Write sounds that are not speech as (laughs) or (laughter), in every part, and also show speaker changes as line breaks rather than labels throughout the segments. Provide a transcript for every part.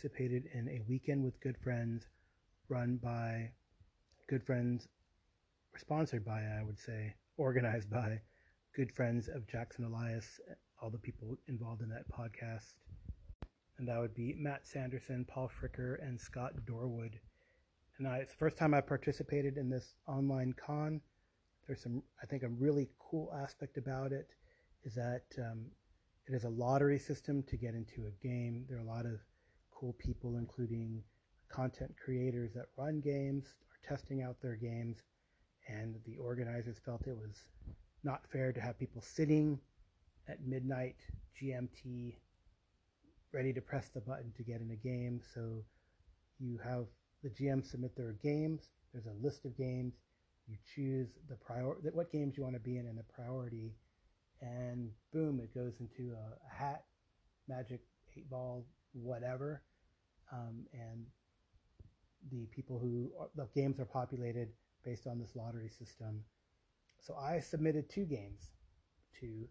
participated in a weekend with good friends run by good friends, or sponsored by, I would say, organized by good friends of Jackson Elias, all the people involved in that podcast. And that would be Matt Sanderson, Paul Fricker, and Scott Dorward. And I, it's the first time I participated in this online con. There's some, I think, a really cool aspect about it is that um, it is a lottery system to get into a game. There are a lot of cool people, including content creators that run games, are testing out their games, and the organizers felt it was not fair to have people sitting at midnight GMT ready to press the button to get in a game. So you have the GM submit their games. There's a list of games. You choose the prior what games you want to be in and the priority, and boom, it goes into a, a hat, magic, eight ball, whatever, um, and the people who the games are populated based on this lottery system. So I submitted two games to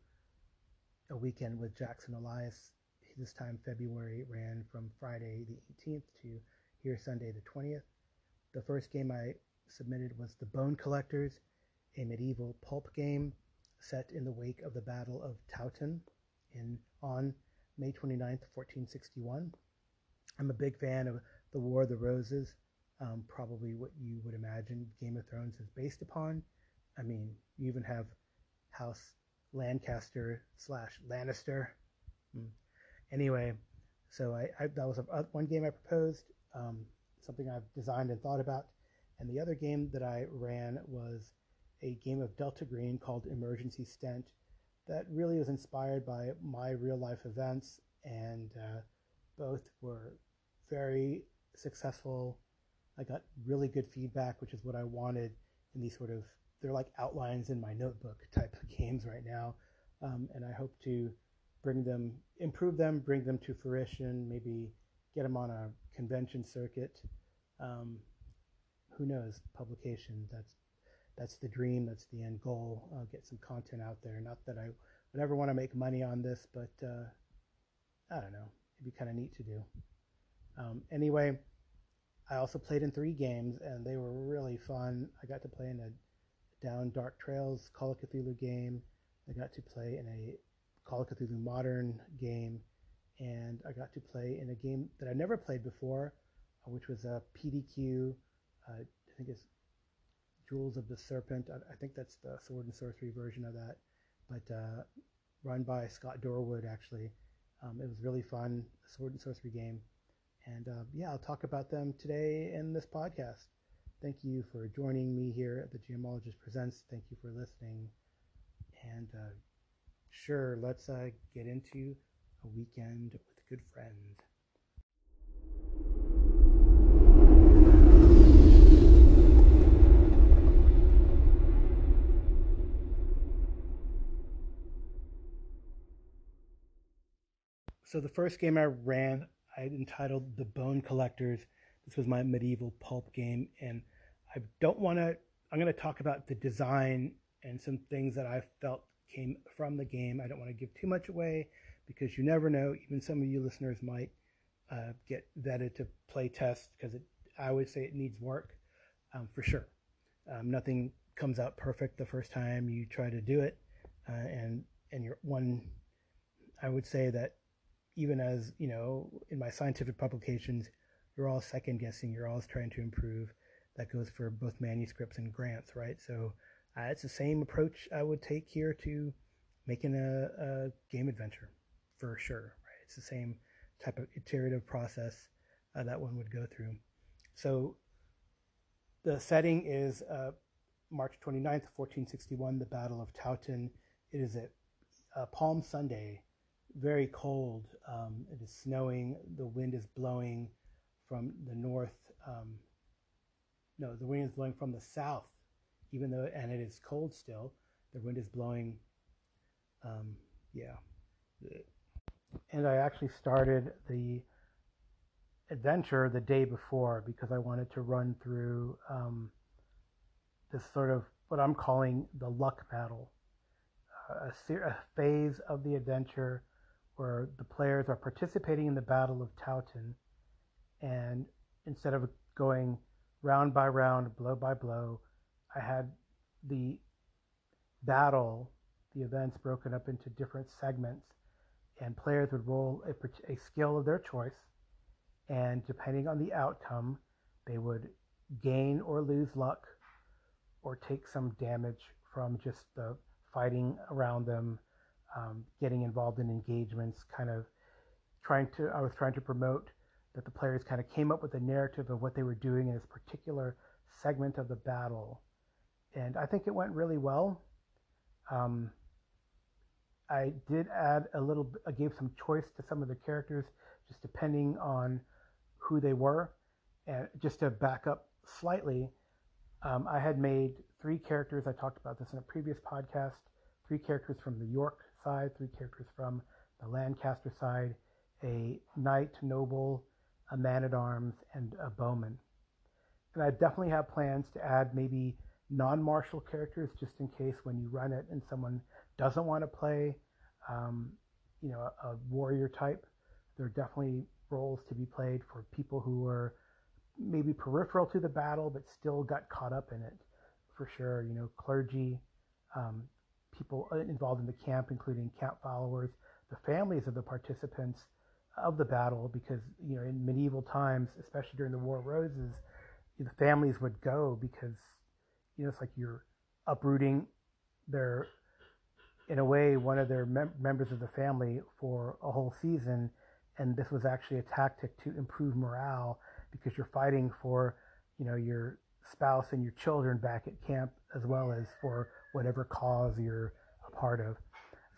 a weekend with Jackson Elias. This time February ran from Friday the 18th to here Sunday the 20th. The first game I submitted was The Bone Collectors, a medieval pulp game set in the wake of the Battle of Towton in on May 29th, 1461. I'm a big fan of The War of the Roses, um, probably what you would imagine Game of Thrones is based upon. I mean, you even have House Lancaster slash Lannister. Hmm. Anyway, so I, I that was a, uh, one game I proposed, um, something I've designed and thought about, and the other game that I ran was a game of Delta Green called Emergency Stent that really was inspired by my real life events, and uh, both were very successful. I got really good feedback, which is what I wanted in these sort of they're like outlines in my notebook type of games right now, um, and I hope to bring them, improve them, bring them to fruition, maybe get them on a convention circuit. Um, who knows? Publication. That's that's the dream. That's the end goal. Get some content out there. Not that I would ever want to make money on this, but uh, I don't know. It'd be kind of neat to do. Um, anyway, I also played in three games, and they were really fun. I got to play in a Down Dark Trails Call of Cthulhu game. I got to play in a Call of Cthulhu Modern game, and I got to play in a game that I never played before, uh, which was a PDQ. Uh, I think it's Jewels of the Serpent. I, I, think that's the Sword and Sorcery version of that, but uh, run by Scott Dorward actually. Um, it was really fun, a Sword and Sorcery game, and uh, yeah, I'll talk about them today in this podcast. Thank you for joining me here at the Geomologist Presents. Thank you for listening, and uh, sure, let's uh, get into a weekend with a good friends. So the first game I ran, I entitled The Bone Collectors. This was my medieval pulp game, and I don't want to. I'm going to talk about the design and some things that I felt came from the game. I don't want to give too much away because you never know. Even some of you listeners might uh, get vetted to play test because I always say it needs work um, for sure. Um, nothing comes out perfect the first time you try to do it, uh, and and you're one. I would say that even as you know in my scientific publications you're all second guessing you're always trying to improve. That goes for both manuscripts and grants right? So uh, it's the same approach i would take here to making a, a, game adventure for sure right? It's the same type of iterative process uh, that one would go through. So the setting is uh, march 29th 1461 the battle of towton it is a palm sunday very cold. Um, it is snowing. The wind is blowing from the north. Um, no, the wind is blowing from the south, even though, and it is cold still. The wind is blowing. Um, yeah. And I actually started the adventure the day before because I wanted to run through um, this sort of what I'm calling the luck battle, uh, a, a, phase of the adventure where the players are participating in the Battle of Towton, and instead of going round by round, blow by blow, I had the battle, the events broken up into different segments, and players would roll a, a skill of their choice, and depending on the outcome, they would gain or lose luck or take some damage from just the fighting around them, um, getting involved in engagements, kind of trying to, I was trying to promote that the players kind of came up with a narrative of what they were doing in this particular segment of the battle. And I think it went really well. Um, I did add a little, I gave some choice to some of the characters, just depending on who they were. And just to back up slightly, um, I had made three characters. I talked about this in a previous podcast. Three characters from the York side, three characters from the Lancaster side, a knight, noble, a man at arms, and a bowman. And I definitely have plans to add maybe non martial characters just in case when you run it and someone doesn't want to play, um, you know, a, a warrior type. There are definitely roles to be played for people who are maybe peripheral to the battle but still got caught up in it for sure. You know, clergy, um, people uh, involved in the camp, including camp followers, the families of the participants of the battle, because you know in medieval times, especially during the War of Roses, the families would go because you know it's like you're uprooting their in a way one of their mem- members of the family for a whole season. And this was actually a tactic to improve morale because you're fighting for you know your spouse and your children back at camp as well as for whatever cause you're a part of.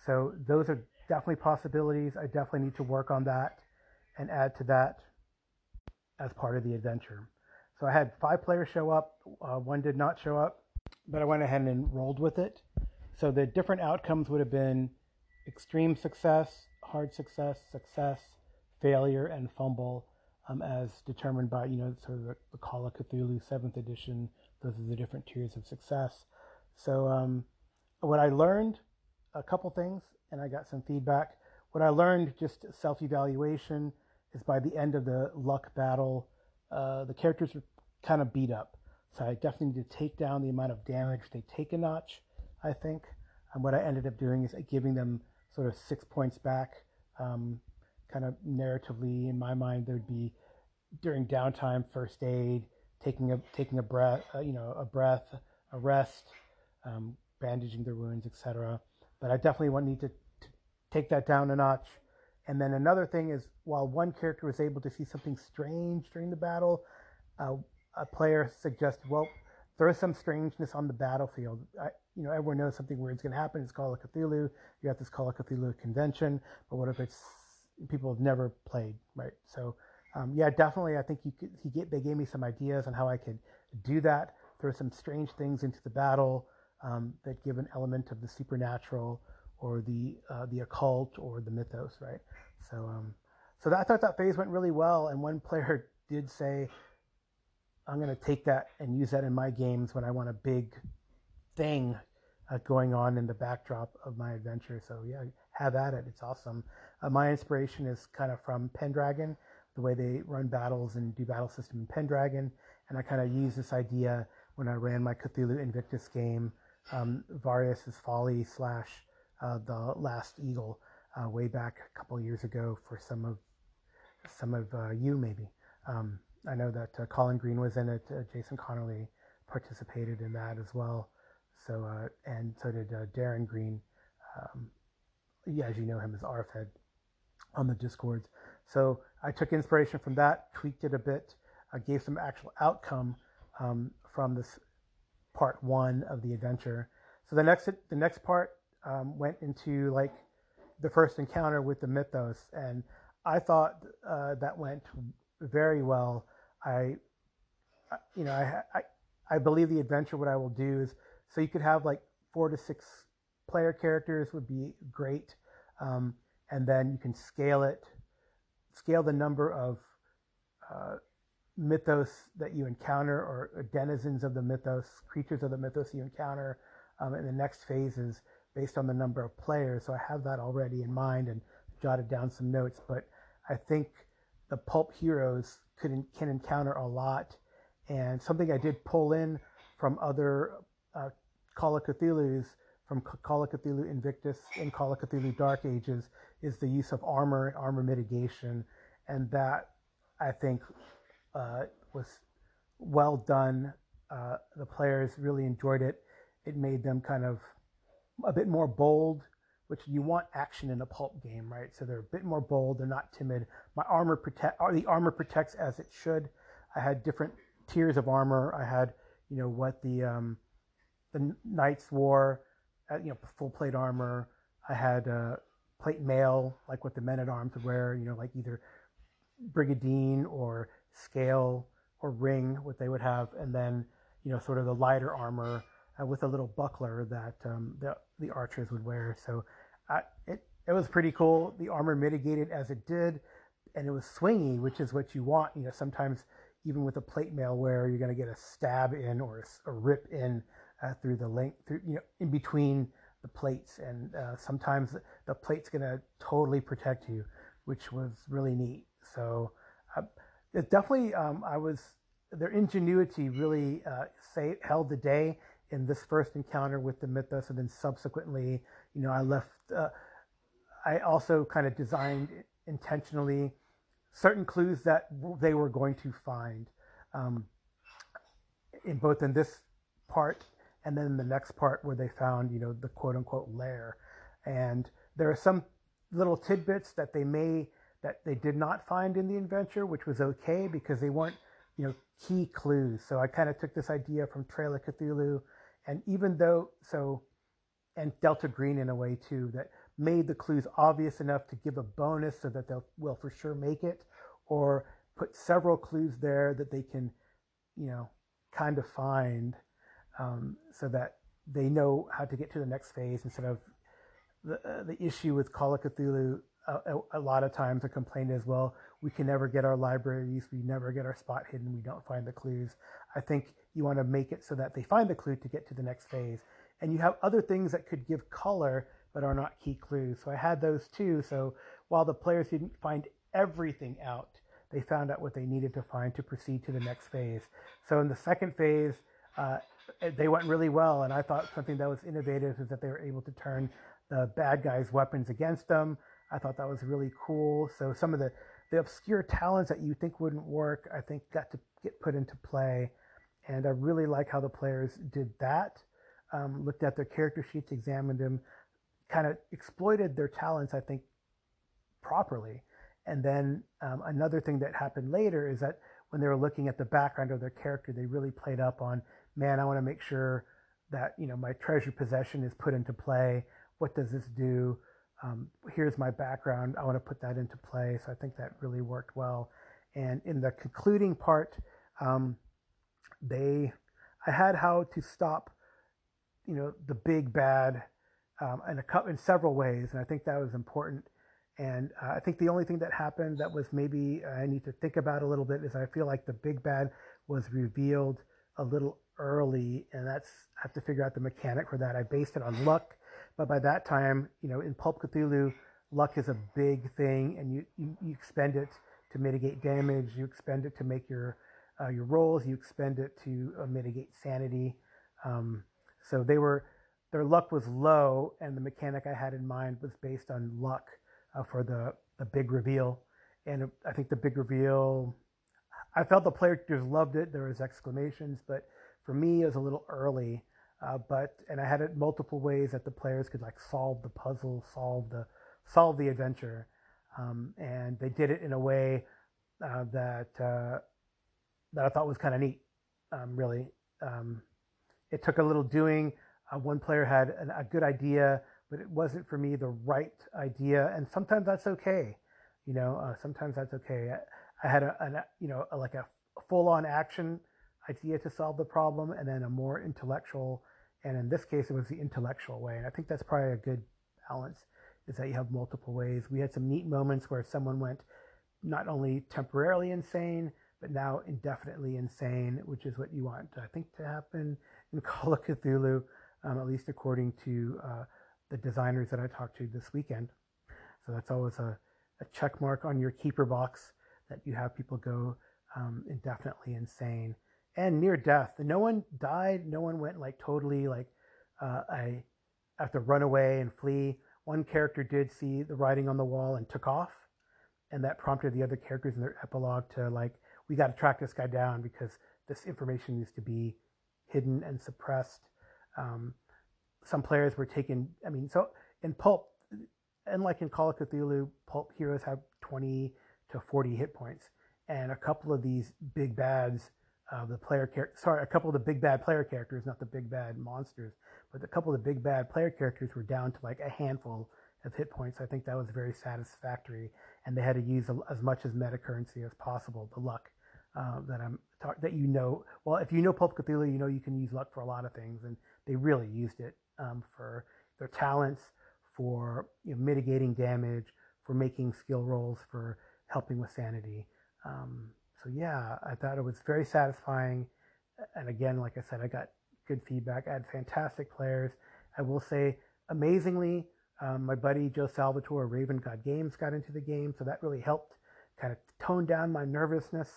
So those are definitely possibilities. I definitely need to work on that and add to that as part of the adventure. So i had five players show up. Uh, one did not show up but i went ahead and rolled with it. So the different outcomes would have been extreme success hard success success failure and fumble um, as determined by, you know, sort of the, the Call of Cthulhu 7th edition. Those are the different tiers of success. So, um, what I learned, a couple things, and I got some feedback. What I learned, just self evaluation, is by the end of the luck battle, uh, the characters were kind of beat up. So I definitely need to take down the amount of damage they take a notch, I think. And what I ended up doing is giving them sort of six points back. Um, kind of narratively in my mind there'd be during downtime first aid taking a taking a breath uh, you know a breath a rest um, bandaging their wounds etc but i definitely want need to, to take that down a notch and then another thing is while one character was able to see something strange during the battle uh, a player suggested well throw some strangeness on the battlefield I, you know everyone knows something weird's going to happen it's called a cthulhu you have this call of cthulhu convention but what if it's people have never played, right? So, um, yeah, definitely. I think you could, he get, they gave me some ideas on how I could do that. Throw some strange things into the battle um, that give an element of the supernatural or the uh, the occult or the mythos, right? So, um, so that, I thought that phase went really well. And one player (laughs) did say, "I'm going to take that and use that in my games when I want a big thing uh, going on in the backdrop of my adventure." So, yeah, have at it. It's awesome. Uh, my inspiration is kind of from Pendragon, the way they run battles and do battle system in Pendragon, and I kind of use this idea when I ran my Cthulhu Invictus game, um, Varius's Folly slash uh, the Last Eagle, uh, way back a couple years ago for some of some of uh, you maybe. Um, I know that uh, Colin Green was in it. Uh, Jason Connolly participated in that as well. So uh, and so did Darren Green. Um, yeah, as you know him as Arfed on the discords. So I took inspiration from that, tweaked it a bit, I gave some actual outcome um, from this part one of the adventure. So the next the next part um, went into like the first encounter with the mythos, and I thought uh, that went very well. I, you know, I, I I believe the adventure. What I will do is so you could have like four to six player characters would be great. Um, and then you can scale it, scale the number of uh, mythos that you encounter or denizens of the mythos, creatures of the mythos you encounter um, in the next phases based on the number of players. So I have that already in mind and jotted down some notes. But I think the pulp heroes could, can encounter a lot. And something I did pull in from other uh, Call of Cthulhu's, from Call of Cthulhu Invictus and Call of Cthulhu Dark Ages, is the use of armor and armor mitigation. And that, I think, uh, was well done. Uh, the players really enjoyed it. It made them kind of a bit more bold, which you want action in a pulp game, right? So they're a bit more bold. They're not timid. My armor protect, uh, the armor protects as it should. I had different tiers of armor. I had, you know, what the um, the knights wore, uh, you know, full plate armor. I had uh, plate mail, like what the men at arms would wear, you know, like either brigandine or scale or ring, what they would have, and then you know sort of the lighter armor uh, with a little buckler that um, the the archers would wear. So uh, it it was pretty cool. The armor mitigated as it did, and it was swingy, which is what you want. You know, sometimes even with a plate mail wear, you're going to get a stab in or a, a rip in uh, through the link through you know, in between the plates, and uh, sometimes the plate's going to totally protect you, which was really neat. So it definitely, um, I was their ingenuity really uh, say, held the day in this first encounter with the mythos, and then subsequently, you know, I left. Uh, I also kind of designed intentionally certain clues that they were going to find um, in both in this part and then the next part where they found, you know, the quote unquote lair. And there are some little tidbits that they may that they did not find in the adventure, which was okay because they weren't, you know, key clues. So I kind of took this idea from Trail of Cthulhu, and even though so, and Delta Green in a way too, that made the clues obvious enough to give a bonus so that they'll will for sure make it, or put several clues there that they can, you know, kind of find, um, so that they know how to get to the next phase instead of the uh, the issue with Call of Cthulhu a, a, lot of times a complaint is, well, we can never get our libraries, we never get our spot hidden, we don't find the clues. I think you want to make it so that they find the clue to get to the next phase. And you have other things that could give color but are not key clues. So I had those too. So while the players didn't find everything out, they found out what they needed to find to proceed to the next phase. So in the second phase, uh, they went really well. And I thought something that was innovative is that they were able to turn the bad guys' weapons against them. I thought that was really cool. So some of the, the obscure talents that you think wouldn't work, I think got to get put into play. And I really like how the players did that. Um, looked at their character sheets, examined them, kind of exploited their talents, I think, properly. And then um, another thing that happened later is that when they were looking at the background of their character, they really played up on, man, I want to make sure that you know my treasure possession is put into play. What does this do? Um, here's my background. I want to put that into play. So I think that really worked well. And in the concluding part, um, they, I had how to stop, you know, the big bad um, in a in several ways, and I think that was important. And uh, I think the only thing that happened that was maybe I need to think about a little bit is I feel like the big bad was revealed a little early, and that's I have to figure out the mechanic for that. I based it on luck but by that time, you know, in Pulp Cthulhu, luck is a big thing, and you, you, you expend it to mitigate damage. You expend it to make your uh, your rolls. You expend it to uh, mitigate sanity. Um, so they were their luck was low, and the mechanic I had in mind was based on luck uh, for the the big reveal. And I think the big reveal, I felt the players loved it. There was exclamations, but for me, it was a little early. Uh, but and I had it multiple ways that the players could like solve the puzzle, solve the solve the adventure, um, and they did it in a way uh, that uh, that I thought was kind of neat. Um, really, um, it took a little doing. Uh, one player had an, a good idea, but it wasn't for me the right idea, and sometimes that's okay. You know, uh, sometimes that's okay. I, I had a, a you know a, like a full on action idea to solve the problem, and then a more intellectual and in this case, it was the intellectual way. And I think that's probably a good balance is that you have multiple ways. We had some neat moments where someone went not only temporarily insane, but now indefinitely insane, which is what you want, I think, to happen in (laughs) Call of Cthulhu, um, at least according to uh, the designers that I talked to this weekend. So that's always a, a check mark on your keeper box that you have people go um, indefinitely insane and near death. No one died. No one went like totally like uh, I have to run away and flee. One character did see the writing on the wall and took off, and that prompted the other characters in their epilogue to like, we got to track this guy down because this information needs to be hidden and suppressed. Um, some players were taken. I mean, so in Pulp, and like in Call of Cthulhu, Pulp heroes have 20 to 40 hit points, and a couple of these big bads uh, the player char- sorry, a couple of the big bad player characters, not the big bad monsters, but a couple of the big bad player characters were down to like a handful of hit points. I think that was very satisfactory, and they had to use as much as meta currency as possible, the luck uh, that I'm that you know. Well, if you know Pulp Cthulhu, you know you can use luck for a lot of things, and they really used it um, for their talents, for you know, mitigating damage, for making skill rolls, for helping with sanity. Um, so yeah, I thought it was very satisfying. And again, like I said, I got good feedback. I had fantastic players. I will say, amazingly, um, my buddy Joe Salvatore, Raven God Games, got into the game, so that really helped kind of tone down my nervousness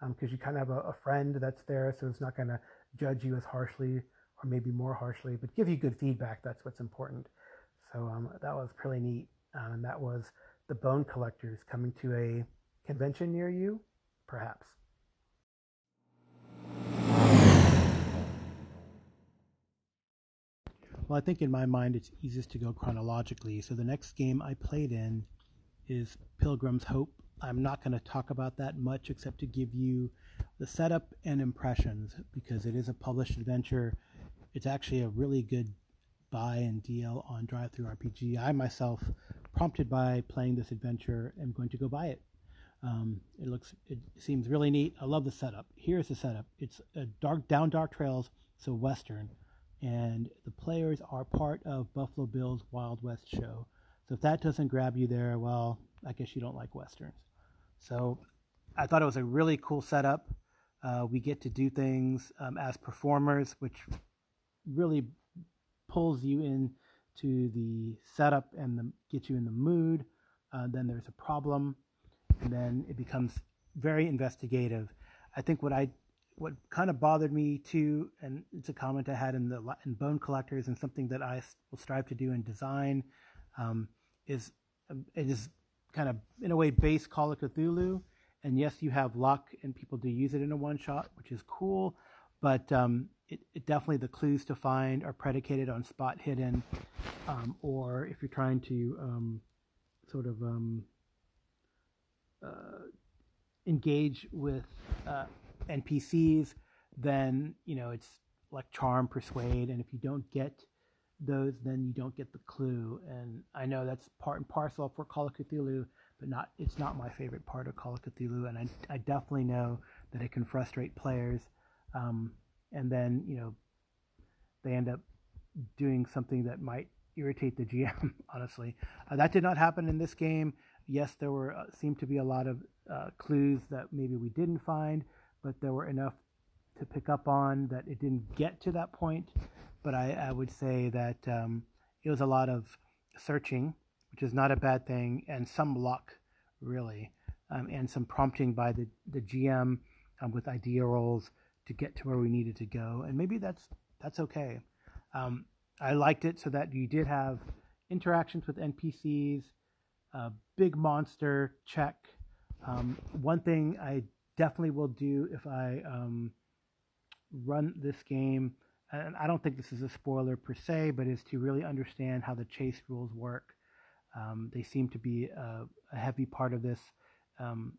because um, you kind of have a, a, friend that's there, so it's not going to judge you as harshly or maybe more harshly, but give you good feedback. That's what's important. So um, that was pretty neat, um, and that was the Bone Collectors coming to a convention near you perhaps. Well, I think in my mind it's easiest to go chronologically. So the next game I played in is Pilgrim's Hope. I'm not going to talk about that much except to give you the setup and impressions because it is a published adventure. It's actually a really good buy and deal on DriveThruRPG. I myself, prompted by playing this adventure, am going to go buy it. Um, it looks, it seems really neat. I love the setup. Here's the setup. It's a dark, down dark trails, so Western, and the players are part of Buffalo Bill's Wild West show. So if that doesn't grab you there, well, I guess you don't like westerns. So I thought it was a really cool setup. Uh, we get to do things um, as performers, which really pulls you in to the setup and the, gets you in the mood. Uh, then there's a problem and then it becomes very investigative. I think what I what kind of bothered me too, and it's a comment I had in the in Bone Collectors, and something that I will strive to do in design, um, is um, it is kind of in a way base Call of Cthulhu. And yes, you have luck, and people do use it in a one shot, which is cool. But um, it, it, definitely the clues to find are predicated on spot hidden, um, or if you're trying to um, sort of um, engage with uh, NPCs, then you know it's like charm, persuade, and if you don't get those, then you don't get the clue. And I know that's part and parcel for Call of Cthulhu, but not it's not my favorite part of Call of Cthulhu, and I, I definitely know that it can frustrate players. Um, and then you know they end up doing something that might irritate the GM. (laughs) Honestly, uh, that did not happen in this game yes, there were uh, seemed to be a lot of uh, clues that maybe we didn't find, but there were enough to pick up on that it didn't get to that point. But I, I would say that um, it was a lot of searching, which is not a bad thing, and some luck, really, um, and some prompting by the the GM um, with idea rolls to get to where we needed to go, and maybe that's that's okay. Um, I liked it so that you did have interactions with NPCs uh, big monster check. Um, one thing I definitely will do if I um, run this game, and I don't think this is a spoiler per se, but is to really understand how the chase rules work. Um, they seem to be a, a, heavy part of this, um,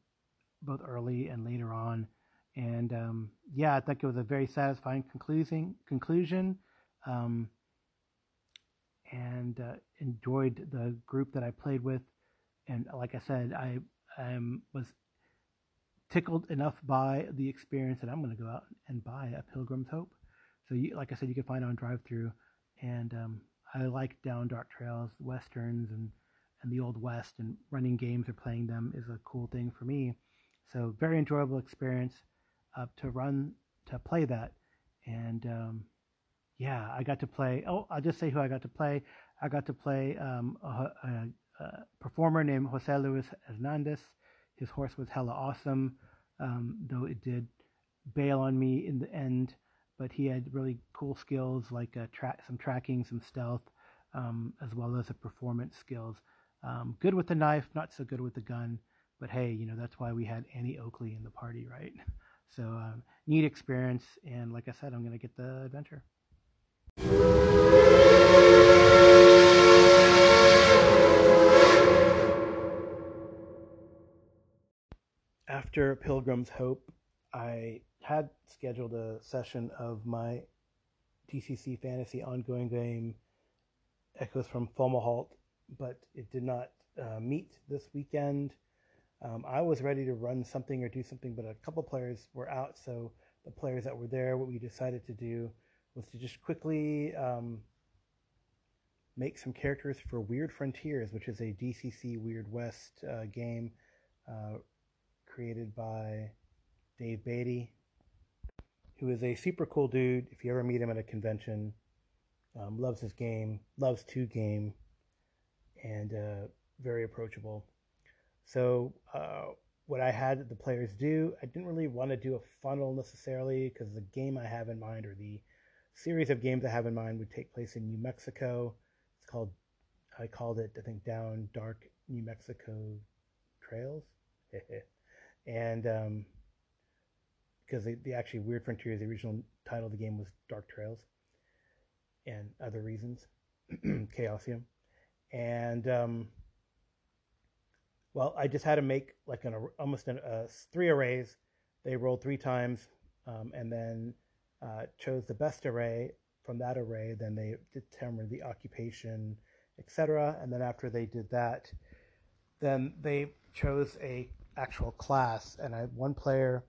both early and later on. And um, yeah, I think it was a very satisfying conclusion. Conclusion, um, and uh, enjoyed the group that I played with and like I said, I um, was tickled enough by the experience that I'm going to go out and buy a Pilgrim's Hope. So, you, like I said, you can find on DriveThru, and um, I like down dark trails, westerns, and and the Old West and running games or playing them is a cool thing for me. So very enjoyable experience uh, to run to play that, and um, yeah, I got to play. Oh, I'll just say who I got to play. I got to play um, a, a, performer named Jose Luis Hernandez. His horse was hella awesome, um, though it did bail on me in the end. But he had really cool skills like tra- some tracking, some stealth, um, as well as a performance skills. Um, good with the knife, not so good with the gun. But hey, you know that's why we had Annie Oakley in the party, right? (laughs) So um, neat experience, and like I said, I'm going to get the adventure. After Pilgrim's Hope, I had scheduled a session of my DCC Fantasy ongoing game, Echoes from Fomalhaut, but it did not uh, meet this weekend. Um, I was ready to run something or do something, but a couple players were out, so the players that were there, what we decided to do was to just quickly um, make some characters for Weird Frontiers, which is a DCC Weird West uh, game uh, created by Dave Baity, who is a super cool dude. If you ever meet him at a convention, um, loves his game, loves to game, and uh, very approachable. So, uh, what I had the players do, I didn't really want to do a funnel necessarily because the game I have in mind or the series of games I have in mind would take place in New Mexico. It's called, I called it, I think, Down Dark New Mexico Trails. (laughs) and um, because the, the actually Weird Frontiers, the original title of the game was Dark Trails and other reasons, (clears throat) Chaosium. And, um, well, I just had to make like an almost an, uh, three arrays. They rolled three times, um, and then uh, chose the best array from that array. Then they determined the occupation, etc. And then after they did that, then they chose a actual class. And I had one player,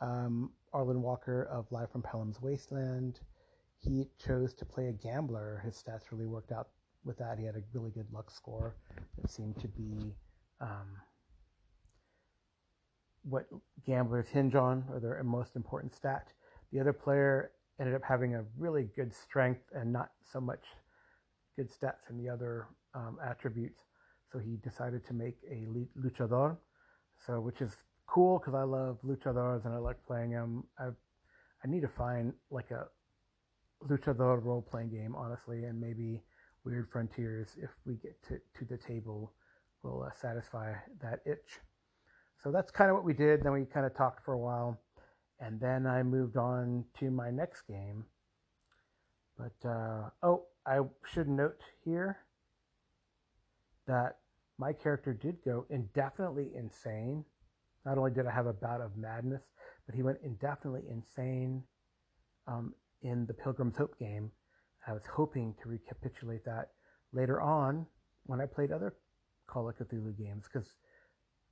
um, Arlen Walker of Live from Pelham's Wasteland. He chose to play a gambler. His stats really worked out with that. He had a really good luck score. It seemed to be um, what gamblers hinge on, or their most important stat. The other player ended up having a really good strength and not so much good stats in the other um, attributes. So he decided to make a luchador, so which is cool because I love luchadors and I like playing them. I I need to find like a luchador role playing game, honestly, and maybe Weird Frontiers if we get to, to the table will uh, satisfy that itch. So that's kind of what we did. Then we kind of talked for a while and then I moved on to my next game. But uh, oh, I should note here that my character did go indefinitely insane. Not only did I have a bout of madness, but he went indefinitely insane um, in the Pilgrim's Hope game. I was hoping to recapitulate that later on when I played other Call of Cthulhu games, because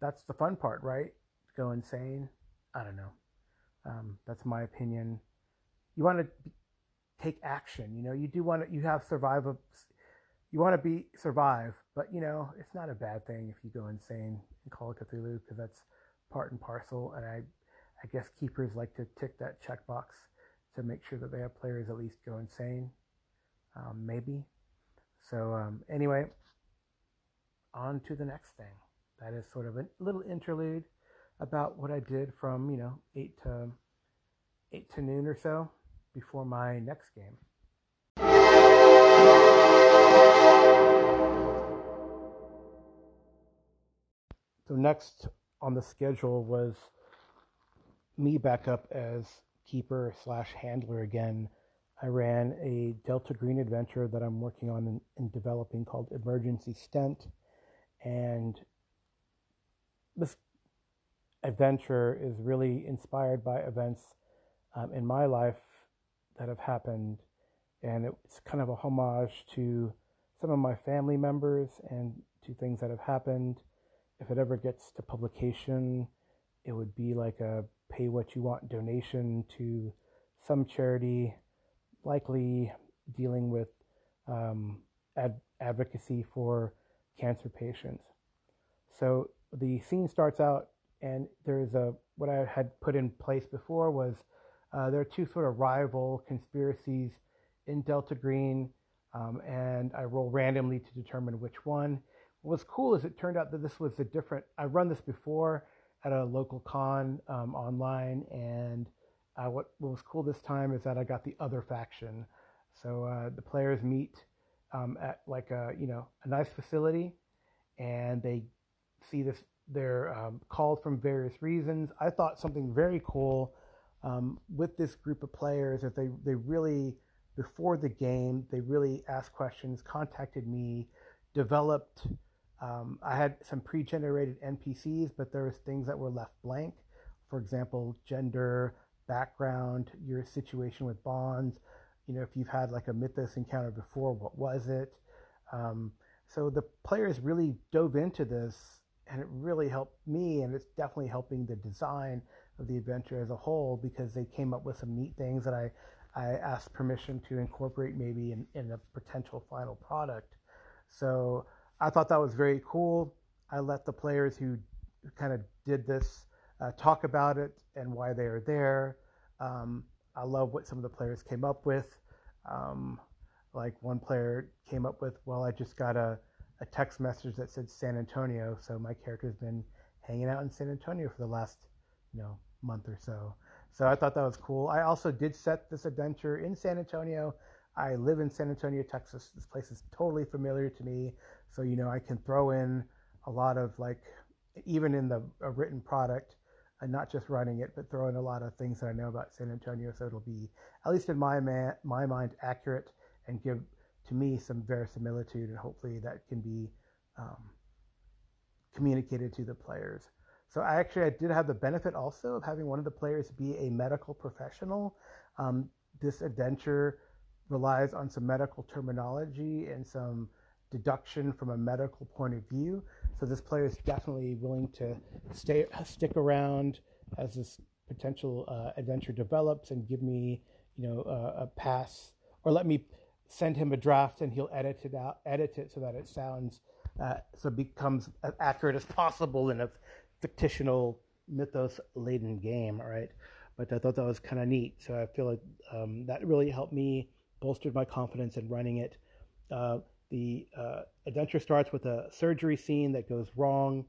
that's the fun part, right? Go insane. I don't know. Um, that's my opinion. You want to take action. You know, you do want to. You have survival. You want to be survive, but you know, it's not a bad thing if you go insane and Call of Cthulhu because that's part and parcel. And I, I guess keepers like to tick that checkbox to make sure that they have players at least go insane. Um, maybe. So um, anyway, on to the next thing. That is sort of a little interlude about what I did from you know eight to eight to noon or so before my next game. So next on the schedule was me back up as keeper slash handler again. I ran a Delta Green adventure that I'm working on and, developing called Emergency Stent, and this adventure is really inspired by events um, in my life that have happened. And it's kind of a homage to some of my family members and to things that have happened. If it ever gets to publication, it would be like a pay what you want donation to some charity, likely dealing with um, ad- advocacy for cancer patients. So the scene starts out, and there's a what I had put in place before was uh, there are two sort of rival conspiracies in Delta Green, um, and I roll randomly to determine which one. What was cool is it turned out that this was a different. I run this before at a local con um, online, and uh, what, what was cool this time is that I got the other faction. So uh, the players meet um, at like a you know a nice facility, and they see this. They're um, called from various reasons. I thought something very cool um, with this group of players that they they really before the game they really asked questions, contacted me, developed. Um, I had some pre-generated NPCs, but there was things that were left blank. For example, gender, background, your situation with bonds. You know, if you've had like a Mythos encounter before, what was it? Um, so the players really dove into this, and it really helped me, and it's definitely helping the design of the adventure as a whole because they came up with some neat things that I I asked permission to incorporate maybe in, in a potential final product. So I thought that was very cool. I let the players who kind of did this uh, talk about it and why they are there. Um, I love what some of the players came up with. Um, like one player came up with, well, I just got a, a text message that said San Antonio, so my character's been hanging out in San Antonio for the last, you know, month or so. So I thought that was cool. I also did set this adventure in San Antonio. I live in San Antonio, Texas. This place is totally familiar to me. So, you know, I can throw in a lot of like, even in the written product, and not just running it, but throw in a lot of things that I know about San Antonio. So it'll be, at least in my, man, my mind, accurate and give to me some verisimilitude. And hopefully that can be um, communicated to the players. So I actually I did have the benefit also of having one of the players be a medical professional. Um, this adventure relies on some medical terminology and some deduction from a medical point of view. So this player is definitely willing to stay stick around as this potential uh, adventure develops and give me, you know, uh, a pass or let me send him a draft and he'll edit it out, edit it so that it sounds uh, so it becomes as accurate as possible in a fictional mythos laden game, right? But I thought that was kind of neat. So I feel like um, that really helped me, bolstered my confidence in running it. The uh, adventure starts with a surgery scene that goes wrong,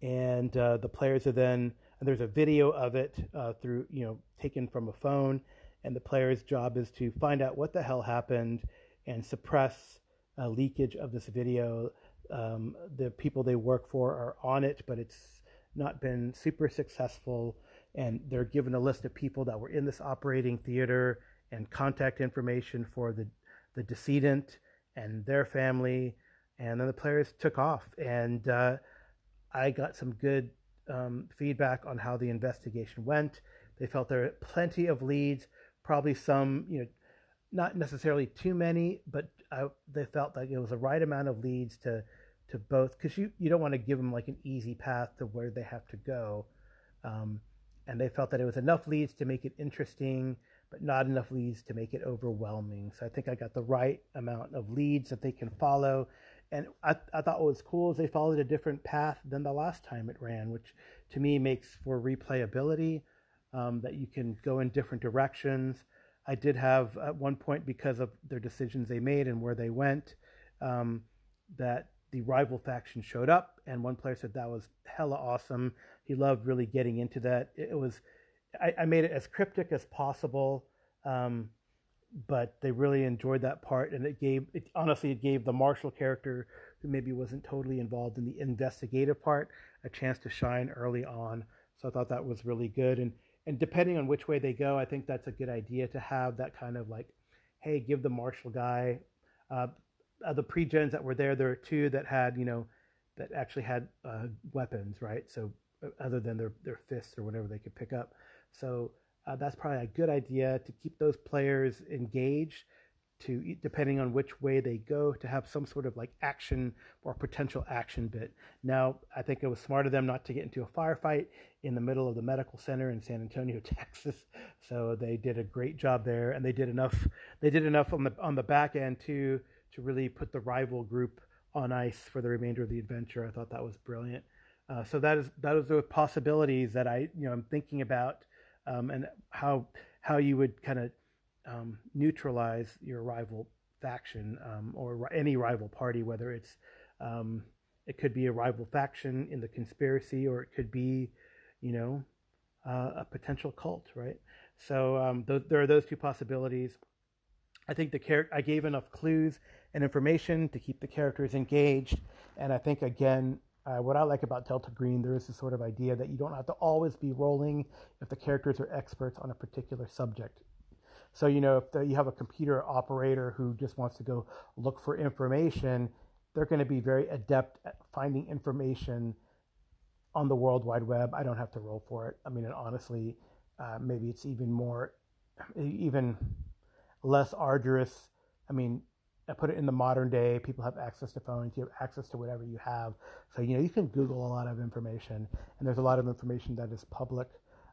and uh, the players are then and there's a video of it uh, through you know taken from a phone, and the player's job is to find out what the hell happened and suppress a leakage of this video. Um, the people they work for are on it, but it's not been super successful. And they're given a list of people that were in this operating theater and contact information for the, the decedent and their family. And then the players took off. And uh, I got some good um, feedback on how the investigation went. They felt there were plenty of leads, probably some, you know, not necessarily too many, but I, they felt like it was the right amount of leads to to both because you, you don't want to give them like an easy path to where they have to go. Um, and they felt that it was enough leads to make it interesting, but not enough leads to make it overwhelming. So I think I got the right amount of leads that they can follow. And I, I thought what was cool is they followed a different path than the last time it ran, which to me makes for replayability, um, that you can go in different directions. I did have at one point, because of their decisions they made and where they went, um, that the rival faction showed up, and one player said that was hella awesome. He loved really getting into that. It, was, I, I, made it as cryptic as possible, um, but they really enjoyed that part, and it gave, it, honestly, it gave the martial character, who maybe wasn't totally involved in the investigative part, a chance to shine early on. So I thought that was really good, and and depending on which way they go, I think that's a good idea to have that kind of like, hey, give the martial guy. Uh, uh, the pre-gens that were there, there were two that had, you know, that actually had uh, weapons, right? So uh, other than their, their fists or whatever they could pick up. So uh, that's probably a good idea to keep those players engaged to depending on which way they go to have some sort of like action or potential action bit. Now, I think it was smart of them not to get into a firefight in the middle of the medical center in San Antonio, (laughs) Texas. So they did a great job there, and they did enough. They did enough on the on the back end too to really put the rival group on ice for the remainder of the adventure. I thought that was brilliant. Uh, so that is that is the possibilities that I you know I'm thinking about um, and how how you would kind of um, neutralize your rival faction um, or any rival party, whether it's um, it could be a rival faction in the conspiracy or it could be you know uh, a potential cult, right? So um, th- there are those two possibilities. I think the char- I gave enough clues and information to keep the characters engaged, and I think again uh, what I like about Delta Green, there is this sort of idea that you don't have to always be rolling if the characters are experts on a particular subject. So, you know, if the, you have a computer operator who just wants to go look for information, they're going to be very adept at finding information on the World Wide Web. I don't have to roll for it. I mean, and honestly, uh, maybe it's even more, even less arduous. I mean, I put it in the modern day. People have access to phones. You have access to whatever you have. So you know you can Google a lot of information, and there's a lot of information that is public,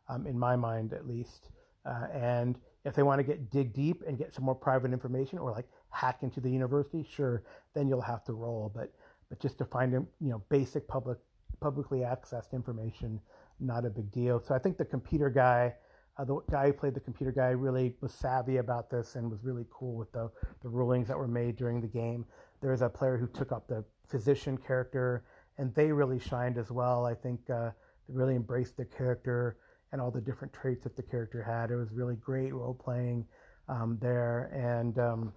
um, in my mind at least. Uh, and if they want to get dig deep and get some more private information, or like hack into the university, sure, then you'll have to roll. But but just to find you know basic public publicly accessed information, not a big deal. So I think the computer guy uh, the guy who played the computer guy really was savvy about this and was really cool with the, the rulings that were made during the game. There was a player who took up the physician character, and they really shined as well. I think uh, they really embraced the character and all the different traits that the character had. It was really great role playing um, there. And um,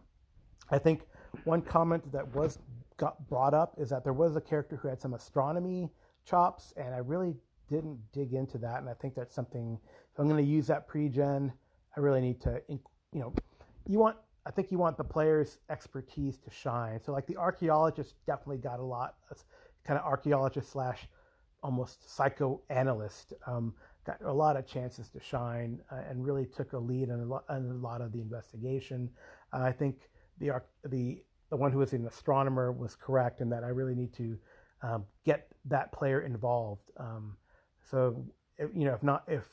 I think one comment that was got brought up is that there was a character who had some astronomy chops, and I really didn't dig into that. And I think that's something if I'm going to use that pre-gen, I really need to, you know, you want, I think you want the player's expertise to shine. So like the archaeologist definitely got a lot kind of archaeologist slash almost psychoanalyst, um, got a lot of chances to shine uh, and really took a lead in a, lot, in a lot of the investigation. Uh, I think the, the, the one who was an astronomer was correct in that I really need to um, get that player involved. Um, so, you know, if not, if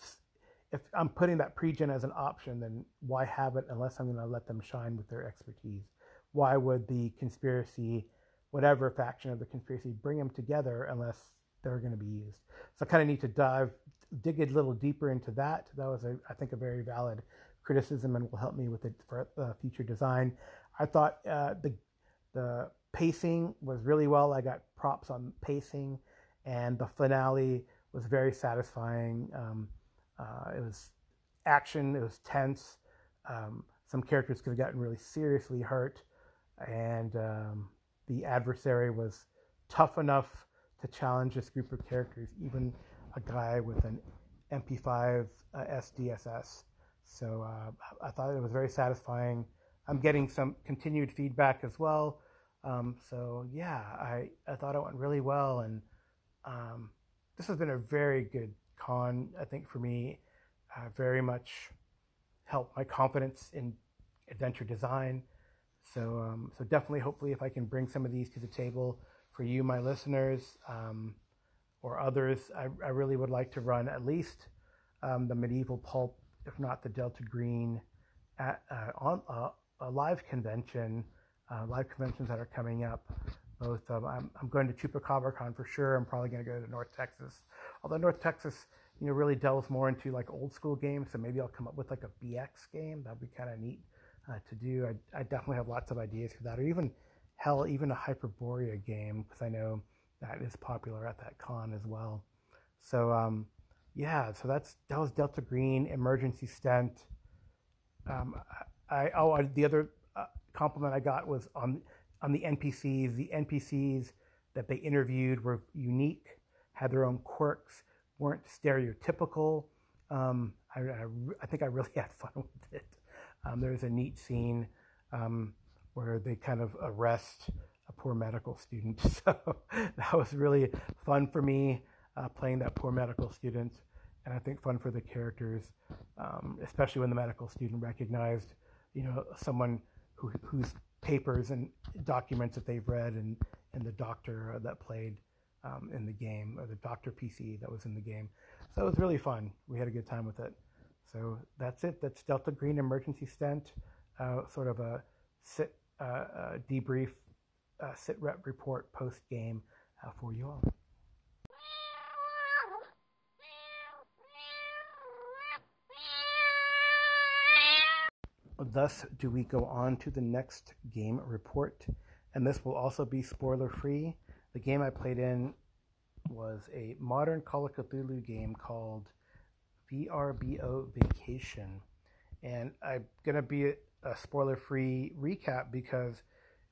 if I'm putting that pre-gen as an option, then why have it unless I'm going to let them shine with their expertise? Why would the conspiracy, whatever faction of the conspiracy, bring them together unless they're going to be used? So I kind of need to dive, dig a little deeper into that. That was, a, I think, a very valid criticism and will help me with it for uh, future design. I thought uh, the the pacing was really well. I got props on pacing, and the finale was very satisfying. Um, uh, it was action. It was tense. Um, some characters could have gotten really seriously hurt, and um, the adversary was tough enough to challenge this group of characters, even a guy with an MP5 uh, SDSS. So uh, I thought it was very satisfying. I'm getting some continued feedback as well. Um, so yeah, I, I thought it went really well, and um, this has been a very good con, I think for me, uh, very much helped my confidence in adventure design. So, um, so definitely, hopefully, if I can bring some of these to the table for you, my listeners, um, or others, I, I, really would like to run at least um, the medieval pulp, if not the Delta Green, at, uh, on uh, a live convention, uh, live conventions that are coming up. Both, um, I'm, I'm going to ChupacabraCon for sure. I'm probably going to go to North Texas Although North Texas, you know, really delves more into like old school games, so maybe I'll come up with like a BX game. That'd be kind of neat uh, to do. I, I definitely have lots of ideas for that, or even hell, even a Hyperborea game because I know that is popular at that con as well. So um, yeah, so that's that was Delta Green Emergency Stent. Um, I oh the other uh, compliment I got was on on the NPCs. The NPCs that they interviewed were unique had their own quirks, weren't stereotypical. Um, I, I, I, think I really (laughs) had fun with it. Um, there's a neat scene um, where they kind of arrest a poor medical student. (laughs) So that was really fun for me uh, playing that poor medical student. And I think fun for the characters, um, especially when the medical student recognized, you know, someone who, whose papers and documents that they've read and, and the doctor that played um, in the game, or the Doctor PC that was in the game. So it was really fun. We had a good time with it. So that's it. That's Delta Green Emergency Stent, uh, sort of a sit, uh, debrief uh, sit rep report post game uh, for you all. Thus, do we go on to the next game report, and this will also be spoiler free. The game I played in was a modern Call of Cthulhu game called VRBO Vacation. And I'm going to be a spoiler free recap because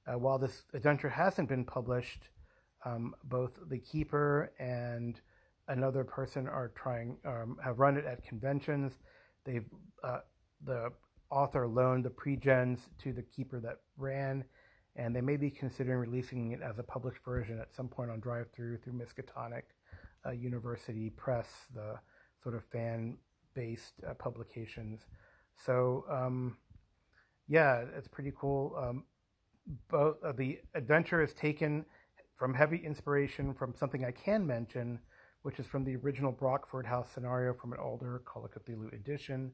uh, while this adventure hasn't been published, um, both the keeper and another person are trying um, have run it at conventions. They've uh, the author loaned the pre-gens to the keeper that ran, and they may be considering releasing it as a published version at some point on DriveThru through Miskatonic uh, University Press, the sort of fan-based uh, publications. So um, yeah, it's pretty cool. Um, both uh, the adventure is taken from heavy inspiration from something I can mention, which is from the original Brockford House scenario from an older Call of Cthulhu edition.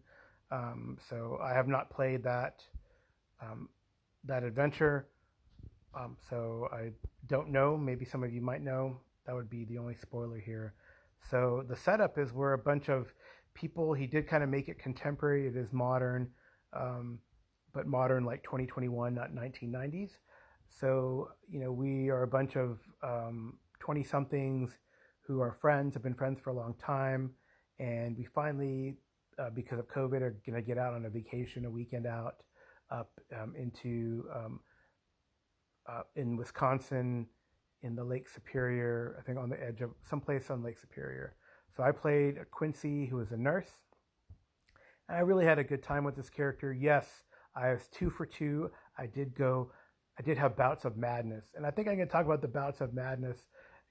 Um, so I have not played that um, that adventure. Um, so I don't know. Maybe some of you might know. That would be the only spoiler here. So the setup is we're a bunch of people. He did kind of make it contemporary. It is modern, um, but modern like 2021, not 1990s. So you know we are a bunch of 20 um, somethings who are friends, have been friends for a long time, and we finally, uh, because of COVID, are going to get out on a vacation, a weekend out up um, into um, uh, in Wisconsin in the Lake Superior, I think on the edge of someplace on Lake Superior. So I played Quincy, who was a nurse. And I really had a good time with this character. Yes, I was two for two. I did go, I did have bouts of madness. And I think going to talk about the bouts of madness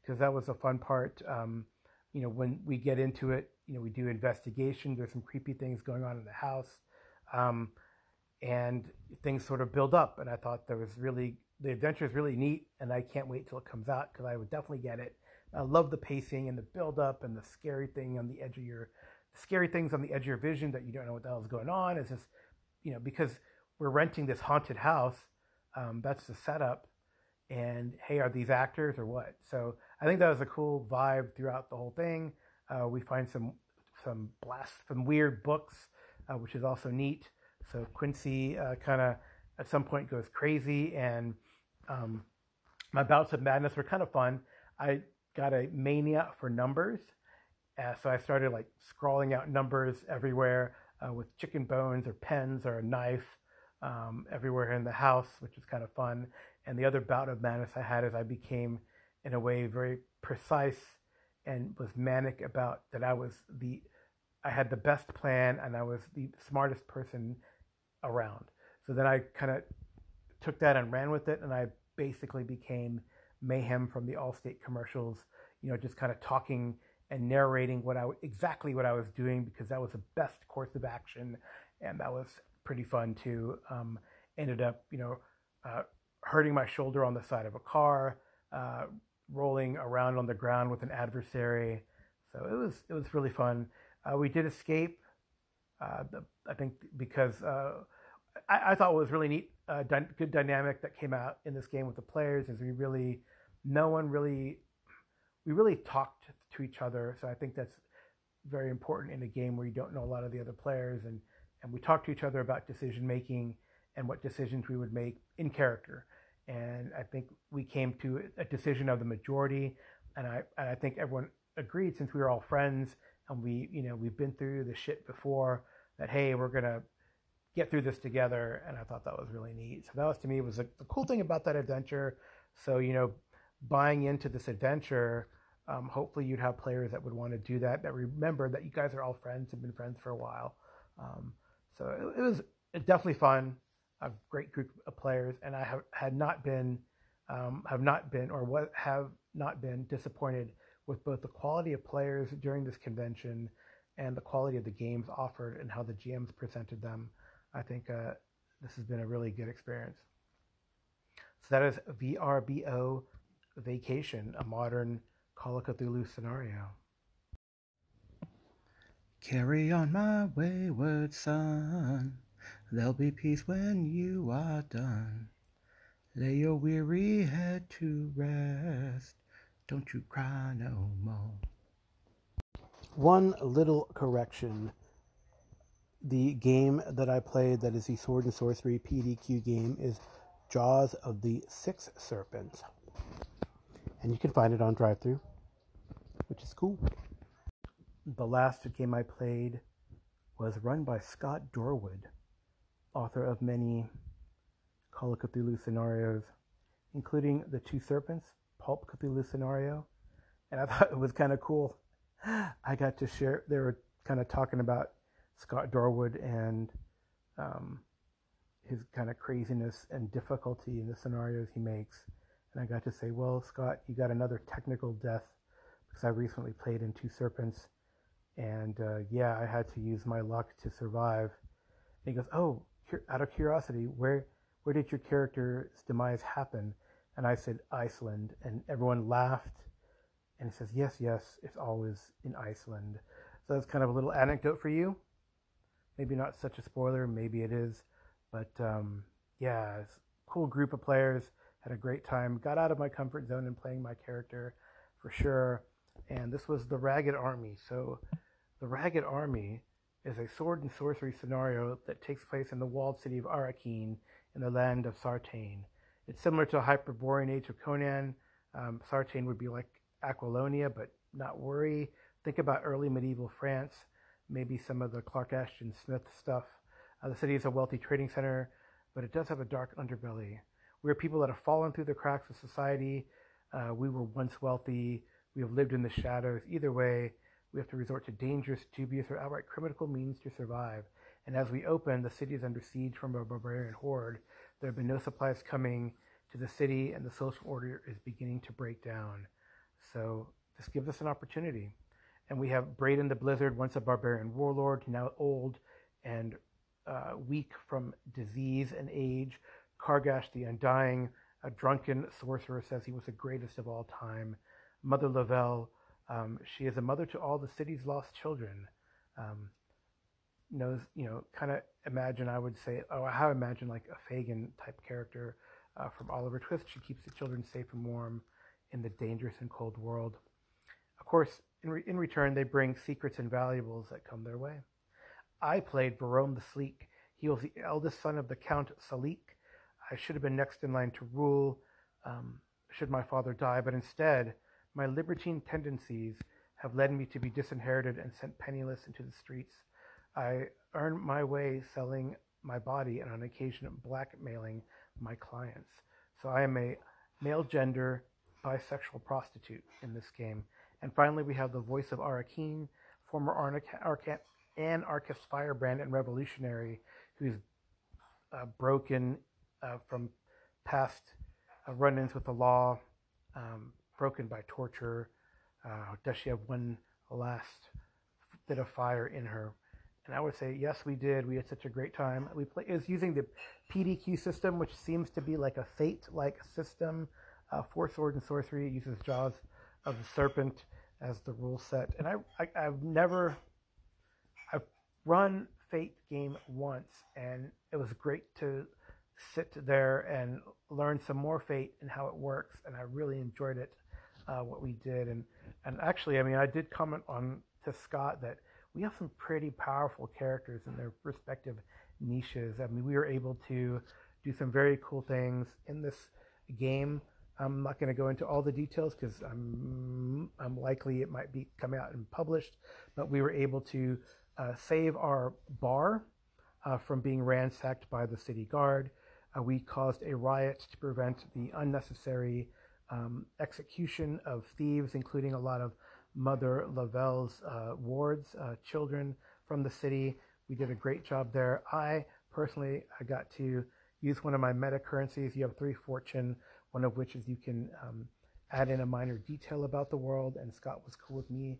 because that was a fun part. Um, you know, when we get into it, you know, we do investigation. There's some creepy things going on in the house. Um, and things sort of build up. And I thought there was really the adventure is really neat, and I can't wait till it comes out because I would definitely get it. I love the pacing and the build up and the scary thing on the edge of your scary things on the edge of your vision that you don't know what the hell is going on. Is just you know because we're renting this haunted house. Um, that's the setup. And hey, are these actors or what? So I think that was a cool vibe throughout the whole thing. Uh, we find some some blast some weird books, uh, which is also neat. So Quincy uh, kind of at some point goes crazy and um, my bouts of madness were kind of fun. I got a mania for numbers. Uh, so I started like scrawling out numbers everywhere uh, with chicken bones or pens or a knife um, everywhere in the house, which was kind of fun. And the other bout of madness I had is I became, in a way, very precise and was manic about that I was the, I had the best plan and I was the smartest person around. So then I kind of took that and ran with it, and I basically became Mayhem from the Allstate commercials. You know, just kind of talking and narrating what I exactly what I was doing because that was the best course of action, and that was pretty fun too. Um, ended up, you know, uh, hurting my shoulder on the side of a car, uh, rolling around on the ground with an adversary. So it was it was really fun. Uh, we did escape. Uh, the, I think because uh, I, I thought it was really neat, uh, dy- good dynamic that came out in this game with the players is we really, no one really, we really talked to each other. So I think that's very important in a game where you don't know a lot of the other players, and and we talked to each other about decision making and what decisions we would make in character. And I think we came to a decision of the majority, and I and I think everyone agreed since we were all friends and we you know we've been through the shit before that hey we're gonna get through this together. And I thought that was really neat. So that was to me was the cool thing about that adventure. So you know, buying into this adventure, um, hopefully you'd have players that would want to do that. That remember that you guys are all friends and been friends for a while. Um, so it, it, was definitely fun. A great group of players, and I have had not been, um, have not been, or what have not been disappointed with both the quality of players during this convention and the quality of the games offered and how the GMs presented them. I think uh, this has been a really good experience. So that is VRBO Vacation, a modern Call of Cthulhu scenario. Carry on, my wayward son. There'll be peace when you are done. Lay your weary head to rest. Don't you cry no more. One little correction. The game that I played that is the Sword and Sorcery PDQ game is Jaws of the Six Serpents. And you can find it on DriveThru, which is cool. The last game I played was run by Scott Dorward, author of many Call of Cthulhu scenarios, including the Two Serpents Pulp Cthulhu scenario. And I thought it was kind of cool. I got to share, they were kind of talking about Scott Dorward and um, his kind of craziness and difficulty in the scenarios he makes. And I got to say, well, Scott, you got another technical death because I recently played in Two Serpents. And uh, yeah, I had to use my luck to survive. And he goes, oh, out of curiosity, where where did your character's demise happen? And I said, Iceland. And everyone laughed. And he says, yes, yes, it's always in Iceland. So that's kind of a little anecdote for you. Maybe not such a spoiler, maybe it is. But um, yeah, cool group of players. Had a great time. Got out of my comfort zone in playing my character for sure. And this was the Ragged Army. So the Ragged Army is a sword and sorcery scenario that takes place in the walled city of Arrakeen in the land of Sartane. It's similar to Hyborian Age of Conan. Um, Sartane would be like Aquilonia, but not worry. Think about early medieval France, maybe some of the Clark Ashton Smith stuff. Uh, the city is a wealthy trading center, but it does have a dark underbelly. We are people that have fallen through the cracks of society. Uh, we were once wealthy. We have lived in the shadows. Either way, we have to resort to dangerous, dubious, or outright criminal means to survive. And as we open, the city is under siege from a barbarian horde. There have been no supplies coming to the city, and the social order is beginning to break down. So this gives us an opportunity. And we have Braden the Blizzard, once a barbarian warlord, now old and uh, weak from disease and age. Kargash the Undying, a drunken sorcerer, says he was the greatest of all time. Mother Lavelle, um, she is a mother to all the city's lost children. Um, knows, you know, kind of imagine, I would say, oh, I imagine like a Fagin type character uh, from Oliver Twist. She keeps the children safe and warm in the dangerous and cold world. Of course, in, re- in return, they bring secrets and valuables that come their way. I played Verome the Sleek. He was the eldest son of the Count Salik. I should have been next in line to rule um, should my father die, but instead, my libertine tendencies have led me to be disinherited and sent penniless into the streets. I earn my way selling my body and on occasion blackmailing my clients. So I am a male gender bisexual prostitute in this game. And finally, we have the voice of Arakeen, former anarchist firebrand and revolutionary who's uh, broken uh, from past uh, run ins with the law, um, broken by torture. Uh, does she have one last bit of fire in her? And I would say, yes, we did. We had such a great time. We play is using the PDQ system, which seems to be like a Fate-like system uh, for Sword and Sorcery. It uses Jaws of the Serpent as the rule set. And I, I I've never I've run Fate game once, and it was great to sit there and learn some more Fate and how it works. And I really enjoyed it, uh, what we did. And and actually, I mean, I did comment on to Scott that we have some pretty powerful characters in their respective niches. I mean, we were able to do some very cool things in this game. I'm not going to go into all the details because I'm, I'm likely it might be coming out and published, but we were able to uh, save our bar uh, from being ransacked by the city guard. Uh, we caused a riot to prevent the unnecessary um, execution of thieves, including a lot of Mother Lavelle's uh, wards, uh, children from the city. We did a great job there. I personally, I got to use one of my meta currencies. You have three fortune, one of which is you can um, add in a minor detail about the world. And Scott was cool with me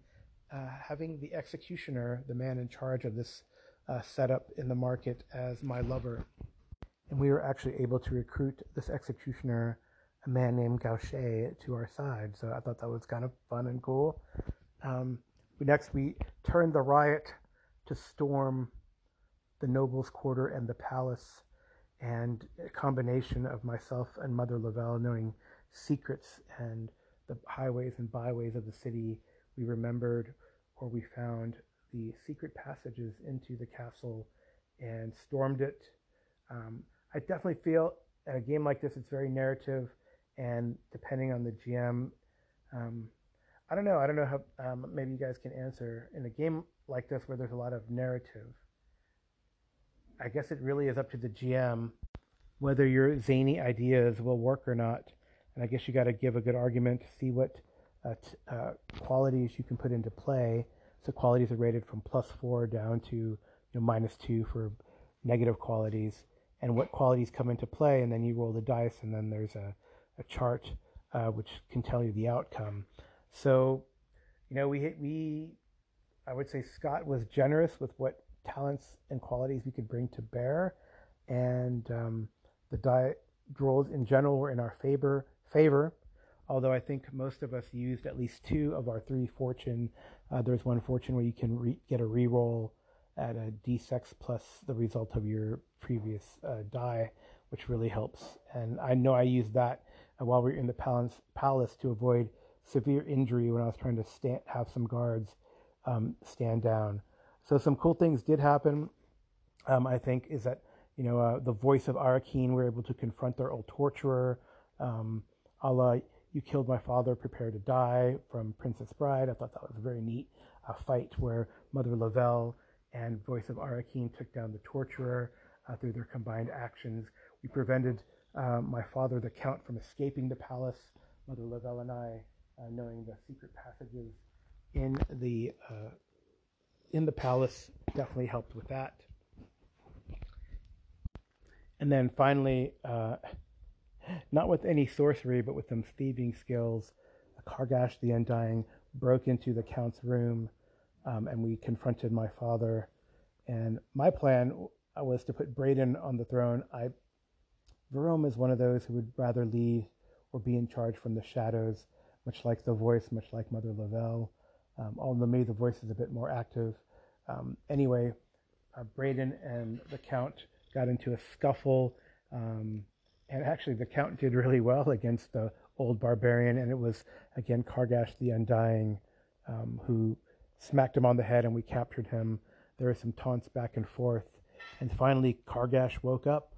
uh, having the executioner, the man in charge of this uh, setup in the market, as my lover. And we were actually able to recruit this executioner a man named Gaucher to our side. So I thought that was kind of fun and cool. Um, next, we turned the riot to storm the nobles' quarter and the palace. and a combination of myself and Mother Lavelle knowing secrets and the highways and byways of the city. We remembered or we found the secret passages into the castle and stormed it. Um, I definitely feel in a game like this, it's very narrative, and depending on the GM, um, I don't know. I don't know how. Um, maybe you guys can answer in a game like this where there's a lot of narrative. I guess it really is up to the GM whether your zany ideas will work or not. And I guess you got to give a good argument to see what uh, t- uh, qualities you can put into play. So qualities are rated from plus four down to you know, minus two for negative qualities, and what qualities come into play. And then you roll the dice, and then there's a, a chart uh, which can tell you the outcome. So, you know, we we I would say Scott was generous with what talents and qualities we could bring to bear, and um, the die rolls in general were in our favor. Favor, although I think most of us used at least two of our three fortune. Uh, there's one fortune where you can re- get a reroll at a d6 plus the result of your previous uh, die, which really helps. And I know I used that uh, while we were in the palace, palace to avoid severe injury when I was trying to stand, have some guards um, stand down. So some cool things did happen. Um, I think is that you know uh, the voice of Arakeen were able to confront their old torturer. Um, a la "You killed my father, prepare to die" from Princess Bride. I thought that was a very neat uh, fight where Mother Lavelle and voice of Arakeen took down the torturer uh, through their combined actions. We prevented uh, my father, the Count, from escaping the palace. Mother Lavelle and I uh, knowing the secret passages in the uh, in the palace definitely helped with that. And then finally, uh, (laughs) not with any sorcery, but with some thieving skills, Kargash the Undying broke into the count's room, um, and we confronted my father. And my plan was to put Braden on the throne. I, Verome is one of those who would rather lead or be in charge from the shadows much like the voice, much like Mother Lavelle. Um, although maybe the voice is a bit more active. Um, anyway, uh, Braden and the Count got into a scuffle, um, and actually the Count did really well against the old barbarian, and it was again Kargash the Undying um, who smacked him on the head, and we captured him. There were some taunts back and forth, and finally Kargash woke up,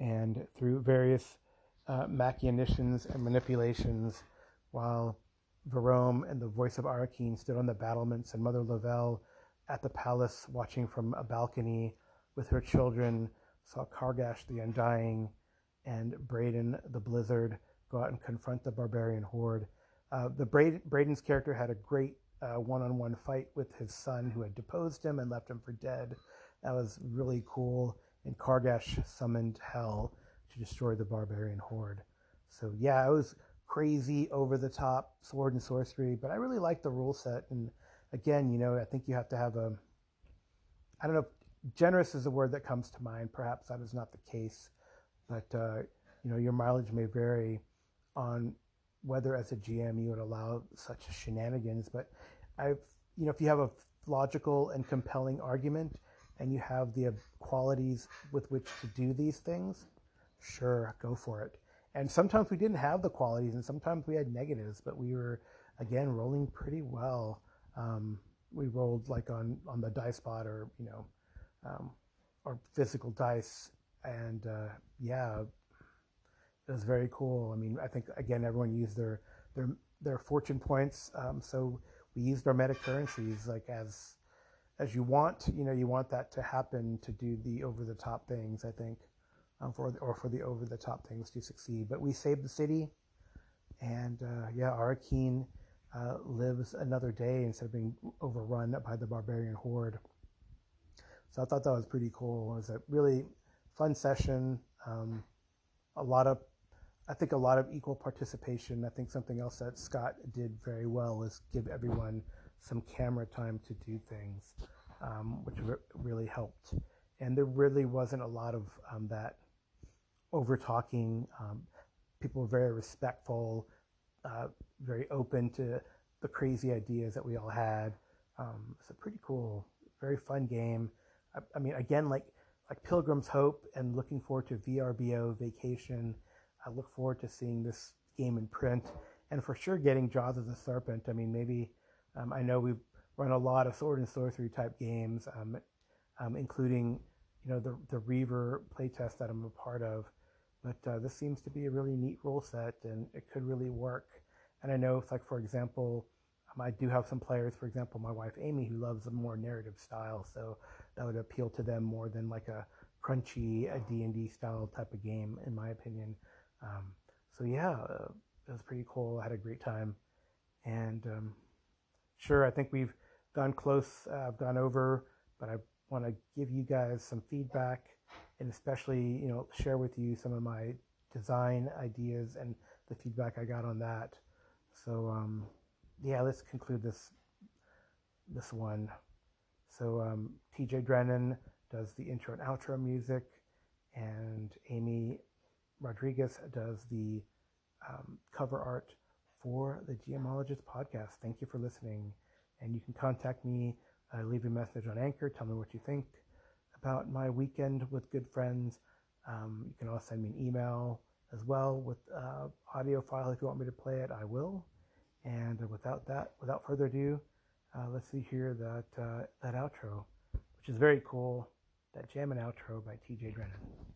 and through various uh, machinations and manipulations, while Verome and the voice of Arakeen stood on the battlements, and Mother Lavelle at the palace watching from a balcony with her children saw Kargash the Undying and Braden the Blizzard go out and confront the barbarian horde. Uh, the Braden, Braden's character had a great one on one fight with his son who had deposed him and left him for dead. That was really cool. And Kargash summoned Hell to destroy the barbarian horde. So, yeah, it was crazy, over the top sword and sorcery, but I really like the rule set. And again, you know, I think you have to have a, I don't know, generous is a word that comes to mind. Perhaps that is not the case, but, uh, you know, your mileage may vary on whether as a GM you would allow such shenanigans. But I, you know, if you have a logical and compelling argument and you have the qualities with which to do these things, sure, go for it. And sometimes we didn't have the qualities, and sometimes we had negatives, but we were again rolling pretty well. Um, we rolled like on on the dice spot or you know, um, or physical dice, and uh, yeah, it was very cool. I mean, I think again everyone used their their their fortune points, um, so we used our meta currencies like as as you want. You know, you want that to happen to do the over the top things. I think um, for the, or for the over the top things to succeed. But we saved the city, and uh, yeah, Arakeen uh, lives another day instead of being overrun by the barbarian horde. So I thought that was pretty cool. It was a really fun session. Um, a lot of, I think, a lot of equal participation. I think something else that Scott did very well was give everyone some camera time to do things, um, which re- really helped. And there really wasn't a lot of um, that over talking. Um, people were very respectful, uh, very open to the crazy ideas that we all had. Um, it's a pretty cool, very fun game. I, I, mean, again, like like Pilgrim's Hope and looking forward to VRBO Vacation. I look forward to seeing this game in print and for sure getting Jaws of the Serpent. I mean, maybe um, I know we've run a lot of sword and sorcery type games, um, um, including you know the the Reaver playtest that I'm a part of. But uh, this seems to be a really neat rule set, and it could really work. And I know, like for example, um, I do have some players, for example, my wife Amy, who loves a more narrative style, so that would appeal to them more than like a crunchy a D&D style type of game, in my opinion. Um, so yeah, uh, it was pretty cool. I had a great time, and um, sure, I think we've gone close. Uh, I've gone over, but I want to give you guys some feedback, and especially you know share with you some of my design ideas and the feedback I got on that. So um, yeah, let's conclude this this one. So um, TJ Drennan does the intro and outro music, and Amy Rodriguez does the um, cover art for the Geomologist podcast. Thank you for listening, and you can contact me. Uh, leave a message on Anchor. Tell me what you think about my weekend with good friends. Um, you can also send me an email as well with uh, audio file if you want me to play it. I will. And without that, without further ado, uh, let's see here that uh, that outro, which is very cool. That jam and outro by T.J. Drennan.